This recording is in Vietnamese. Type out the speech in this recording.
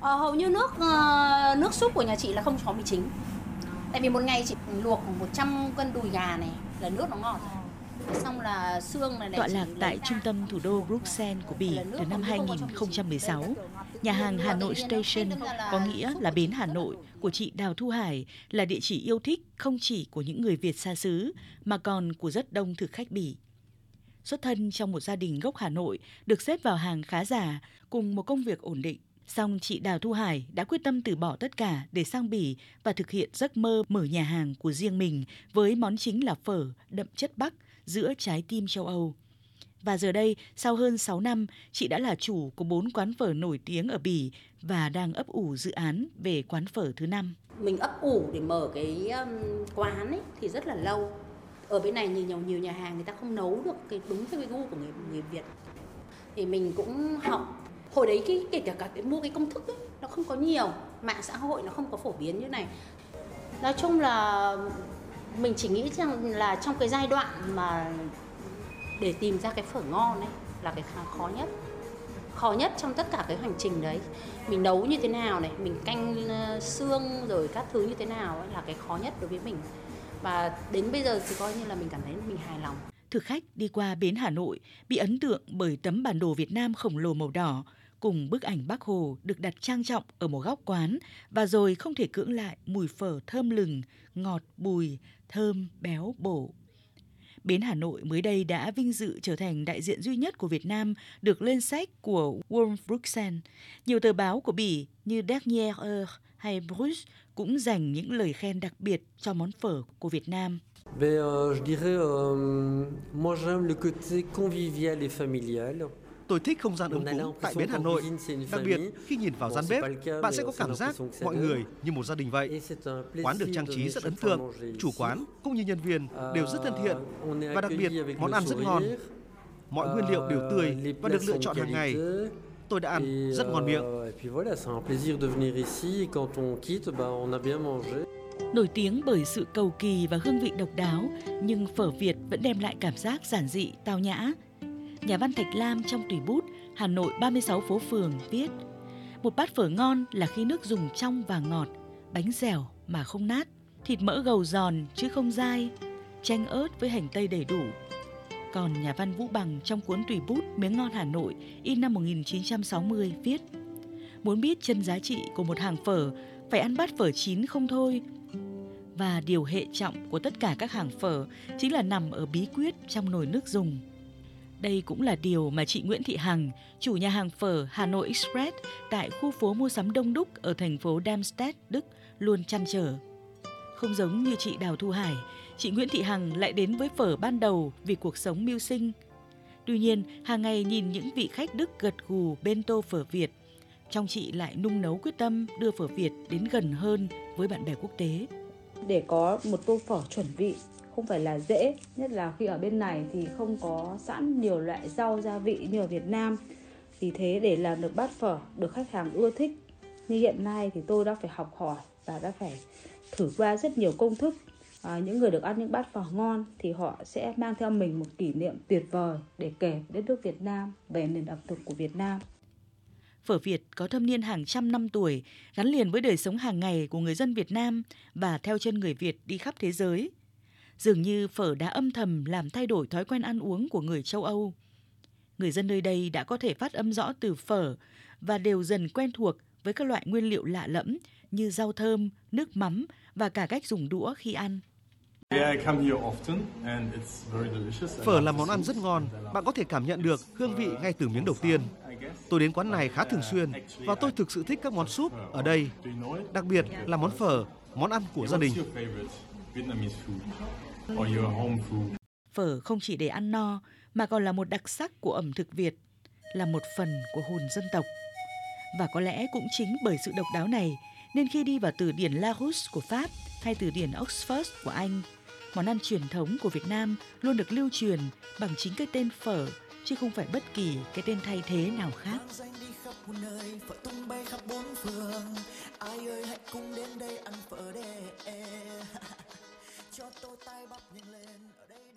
Ờ, hầu như nước ờ, nước súp của nhà chị là không có mì chính. Tại vì một ngày chị luộc 100 cân đùi gà này là nước nó ngọt. Xong là xương này, Tọa lạc tại trung tâm thủ đô Bruxelles của Bỉ từ năm 2016, nhà hàng Hà Nội Station có nghĩa là bến Hà Nội của chị Đào Thu Hải là địa chỉ yêu thích không chỉ của những người Việt xa xứ mà còn của rất đông thực khách Bỉ. Xuất thân trong một gia đình gốc Hà Nội, được xếp vào hàng khá giả cùng một công việc ổn định. Song chị Đào Thu Hải đã quyết tâm từ bỏ tất cả để sang Bỉ và thực hiện giấc mơ mở nhà hàng của riêng mình với món chính là phở đậm chất Bắc giữa trái tim châu Âu. Và giờ đây, sau hơn 6 năm, chị đã là chủ của bốn quán phở nổi tiếng ở Bỉ và đang ấp ủ dự án về quán phở thứ năm. mình ấp ủ để mở cái um, quán ấy thì rất là lâu ở bên này nhiều nhiều nhiều nhà hàng người ta không nấu được cái đúng theo cái gu của người người Việt thì mình cũng học hồi đấy cái kể cả cả cái mua cái công thức ấy, nó không có nhiều. Mạng xã hội nó không có phổ biến như này. Nói chung là mình chỉ nghĩ rằng là trong cái giai đoạn mà để tìm ra cái phở ngon ấy là cái khó nhất. Khó nhất trong tất cả cái hành trình đấy. Mình nấu như thế nào này mình canh ờ, xương rồi các thứ như thế nào ấy là cái khó nhất đối với mình. Và đến bây giờ thì coi như là mình cảm thấy mình hài lòng. Thực khách đi qua bến Hà Nội bị ấn tượng bởi tấm bản đồ Việt Nam khổng lồ màu đỏ cùng bức ảnh Bác Hồ được đặt trang trọng ở một góc quán và rồi không thể cưỡng lại mùi phở thơm lừng, ngọt bùi, thơm, béo, bổ. Bến Hà Nội mới đây đã vinh dự trở thành đại diện duy nhất của Việt Nam được lên sách của World Bruxelles. Nhiều tờ báo của Bỉ như Dernier Heure hay Bruges cũng dành những lời khen đặc biệt cho món phở của Việt Nam. Mais, euh, je dirais, euh, moi j'aime le côté convivial et familial. Tôi thích không gian ấm cúng tại bến Hà Nội. Đặc biệt, khi nhìn vào gian bếp, bạn sẽ có cảm giác mọi người như một gia đình vậy. Quán được trang trí rất ấn tượng, chủ quán cũng như nhân viên đều rất thân thiện và đặc biệt món ăn rất ngon. Mọi nguyên liệu đều tươi và được lựa chọn hàng ngày. Tôi đã ăn rất ngon miệng. Mangé. Nổi tiếng bởi sự cầu kỳ và hương vị độc đáo, nhưng phở Việt vẫn đem lại cảm giác giản dị, tao nhã. Nhà văn Thạch Lam trong tùy bút Hà Nội 36 phố phường viết Một bát phở ngon là khi nước dùng trong và ngọt, bánh dẻo mà không nát, thịt mỡ gầu giòn chứ không dai, chanh ớt với hành tây đầy đủ. Còn nhà văn Vũ Bằng trong cuốn tùy bút Miếng ngon Hà Nội in năm 1960 viết Muốn biết chân giá trị của một hàng phở phải ăn bát phở chín không thôi. Và điều hệ trọng của tất cả các hàng phở chính là nằm ở bí quyết trong nồi nước dùng. Đây cũng là điều mà chị Nguyễn Thị Hằng, chủ nhà hàng phở Hà Nội Express tại khu phố mua sắm đông đúc ở thành phố Darmstadt, Đức luôn chăn trở. Không giống như chị Đào Thu Hải, chị Nguyễn Thị Hằng lại đến với phở ban đầu vì cuộc sống mưu sinh. Tuy nhiên, hàng ngày nhìn những vị khách Đức gật gù bên tô phở Việt, trong chị lại nung nấu quyết tâm đưa phở Việt đến gần hơn với bạn bè quốc tế. để có một tô phở chuẩn vị không phải là dễ nhất là khi ở bên này thì không có sẵn nhiều loại rau gia vị như ở Việt Nam. Vì thế để làm được bát phở được khách hàng ưa thích như hiện nay thì tôi đã phải học hỏi và đã phải thử qua rất nhiều công thức. À, những người được ăn những bát phở ngon thì họ sẽ mang theo mình một kỷ niệm tuyệt vời để kể đất nước Việt Nam về nền ẩm thực của Việt Nam. Phở Việt có thâm niên hàng trăm năm tuổi, gắn liền với đời sống hàng ngày của người dân Việt Nam và theo chân người Việt đi khắp thế giới. Dường như phở đã âm thầm làm thay đổi thói quen ăn uống của người châu Âu. Người dân nơi đây đã có thể phát âm rõ từ phở và đều dần quen thuộc với các loại nguyên liệu lạ lẫm như rau thơm, nước mắm và cả cách dùng đũa khi ăn. Yeah, I come here often and it's very delicious. And Phở là món ăn rất ngon, bạn có thể cảm nhận được hương vị ngay từ miếng đầu tiên. Tôi đến quán này khá thường xuyên và tôi thực sự thích các món súp ở đây, đặc biệt là món phở, món ăn của gia đình. Phở không chỉ để ăn no mà còn là một đặc sắc của ẩm thực Việt, là một phần của hồn dân tộc. Và có lẽ cũng chính bởi sự độc đáo này nên khi đi vào từ điển Larousse của Pháp hay từ điển Oxford của Anh, món ăn truyền thống của Việt Nam luôn được lưu truyền bằng chính cái tên phở chứ không phải bất kỳ cái tên thay thế nào khác. ai ơi hãy cùng đến đây ăn phở để cho tôi tay bắp nhìn lên ở đây.